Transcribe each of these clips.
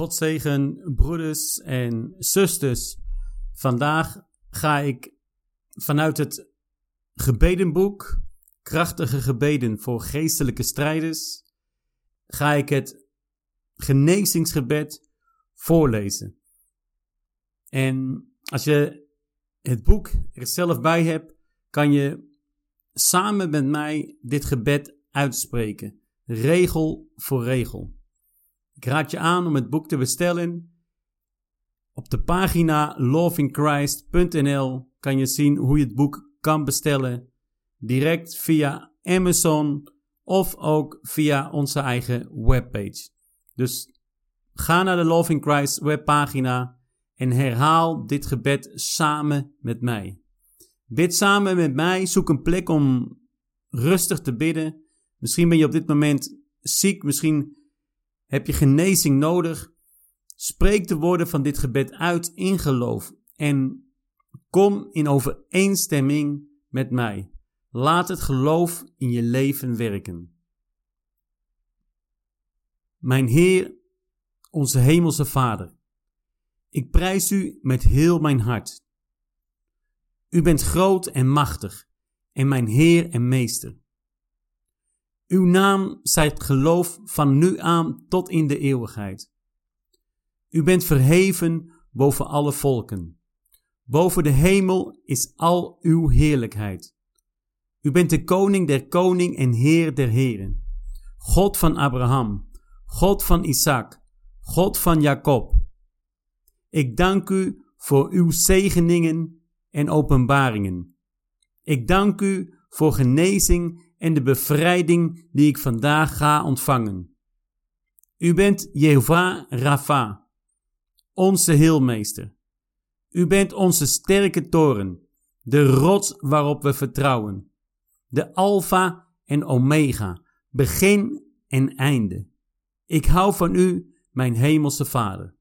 God zegen, broeders en zusters. Vandaag ga ik vanuit het gebedenboek, krachtige gebeden voor geestelijke strijders, ga ik het genezingsgebed voorlezen. En als je het boek er zelf bij hebt, kan je samen met mij dit gebed uitspreken, regel voor regel. Ik raad je aan om het boek te bestellen. Op de pagina lovingchrist.nl kan je zien hoe je het boek kan bestellen. Direct via Amazon of ook via onze eigen webpage. Dus ga naar de Loving Christ webpagina en herhaal dit gebed samen met mij. Bid samen met mij, zoek een plek om rustig te bidden. Misschien ben je op dit moment ziek, misschien heb je genezing nodig? Spreek de woorden van dit gebed uit in geloof en kom in overeenstemming met mij. Laat het geloof in je leven werken. Mijn Heer, onze Hemelse Vader, ik prijs u met heel mijn hart. U bent groot en machtig en mijn Heer en Meester. Uw naam zijt geloof van nu aan tot in de eeuwigheid. U bent verheven boven alle volken. Boven de hemel is al uw heerlijkheid. U bent de koning der koning en heer der heren. God van Abraham, God van Isaac, God van Jacob. Ik dank u voor uw zegeningen en openbaringen. Ik dank u voor genezing en de bevrijding die ik vandaag ga ontvangen. U bent Jehovah Rafa, onze heelmeester. U bent onze sterke toren, de rots waarop we vertrouwen, de Alpha en Omega, begin en einde. Ik hou van u, mijn hemelse Vader.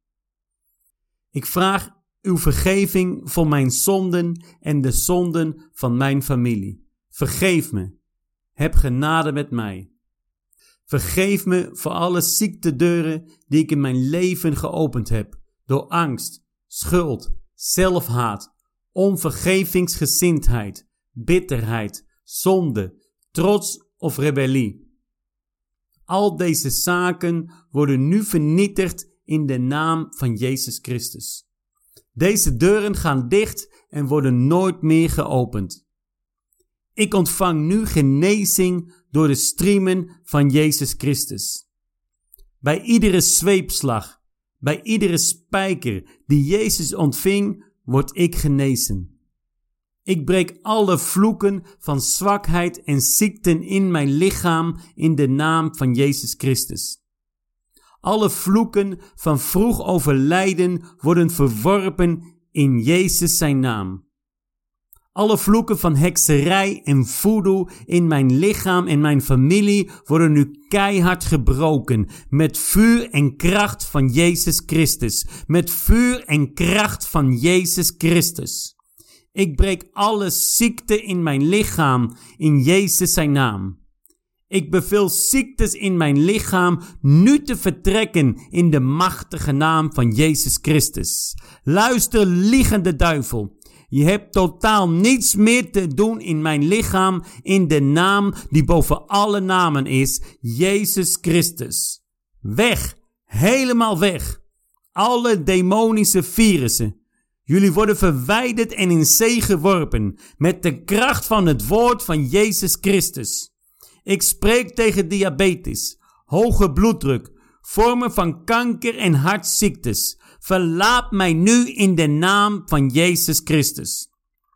Ik vraag uw vergeving voor mijn zonden en de zonden van mijn familie. Vergeef me heb genade met mij. Vergeef me voor alle ziektedeuren die ik in mijn leven geopend heb, door angst, schuld, zelfhaat, onvergevingsgezindheid, bitterheid, zonde, trots of rebellie. Al deze zaken worden nu vernietigd in de naam van Jezus Christus. Deze deuren gaan dicht en worden nooit meer geopend. Ik ontvang nu genezing door de striemen van Jezus Christus. Bij iedere zweepslag, bij iedere spijker die Jezus ontving, word ik genezen. Ik breek alle vloeken van zwakheid en ziekten in mijn lichaam in de naam van Jezus Christus. Alle vloeken van vroeg overlijden worden verworpen in Jezus zijn naam. Alle vloeken van hekserij en voodoo in mijn lichaam en mijn familie worden nu keihard gebroken. Met vuur en kracht van Jezus Christus. Met vuur en kracht van Jezus Christus. Ik breek alle ziekte in mijn lichaam in Jezus zijn naam. Ik beveel ziektes in mijn lichaam nu te vertrekken in de machtige naam van Jezus Christus. Luister, liegende duivel. Je hebt totaal niets meer te doen in mijn lichaam in de naam die boven alle namen is, Jezus Christus. Weg, helemaal weg. Alle demonische virussen. Jullie worden verwijderd en in zee geworpen met de kracht van het woord van Jezus Christus. Ik spreek tegen diabetes, hoge bloeddruk, vormen van kanker en hartziektes, Verlaat mij nu in de naam van Jezus Christus.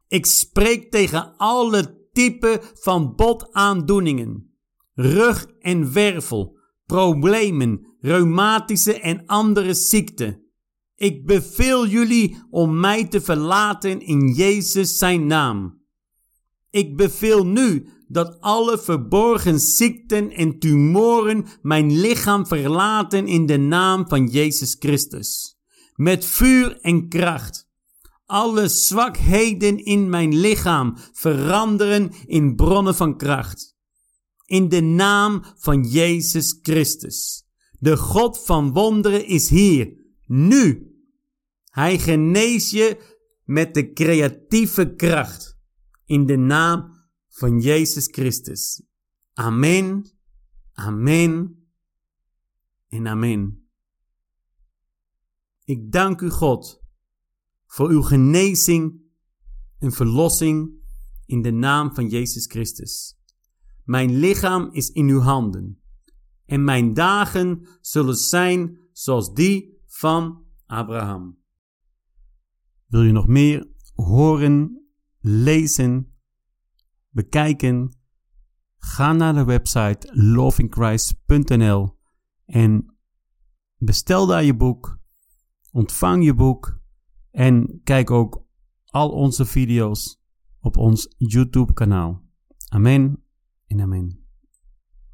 Ik spreek tegen alle typen van botaandoeningen, rug- en wervel, problemen, reumatische en andere ziekten. Ik beveel jullie om mij te verlaten in Jezus zijn naam. Ik beveel nu dat alle verborgen ziekten en tumoren mijn lichaam verlaten in de naam van Jezus Christus met vuur en kracht. Alle zwakheden in mijn lichaam veranderen in bronnen van kracht. In de naam van Jezus Christus. De God van wonderen is hier, nu. Hij geneest je met de creatieve kracht. In de naam van Jezus Christus. Amen, amen en amen. Ik dank u God voor uw genezing en verlossing in de naam van Jezus Christus. Mijn lichaam is in uw handen en mijn dagen zullen zijn zoals die van Abraham. Wil je nog meer horen, lezen, bekijken? Ga naar de website lovingchrist.nl en bestel daar je boek, ontvang je boek en kijk ook al onze video's op ons YouTube kanaal. Amen en amen.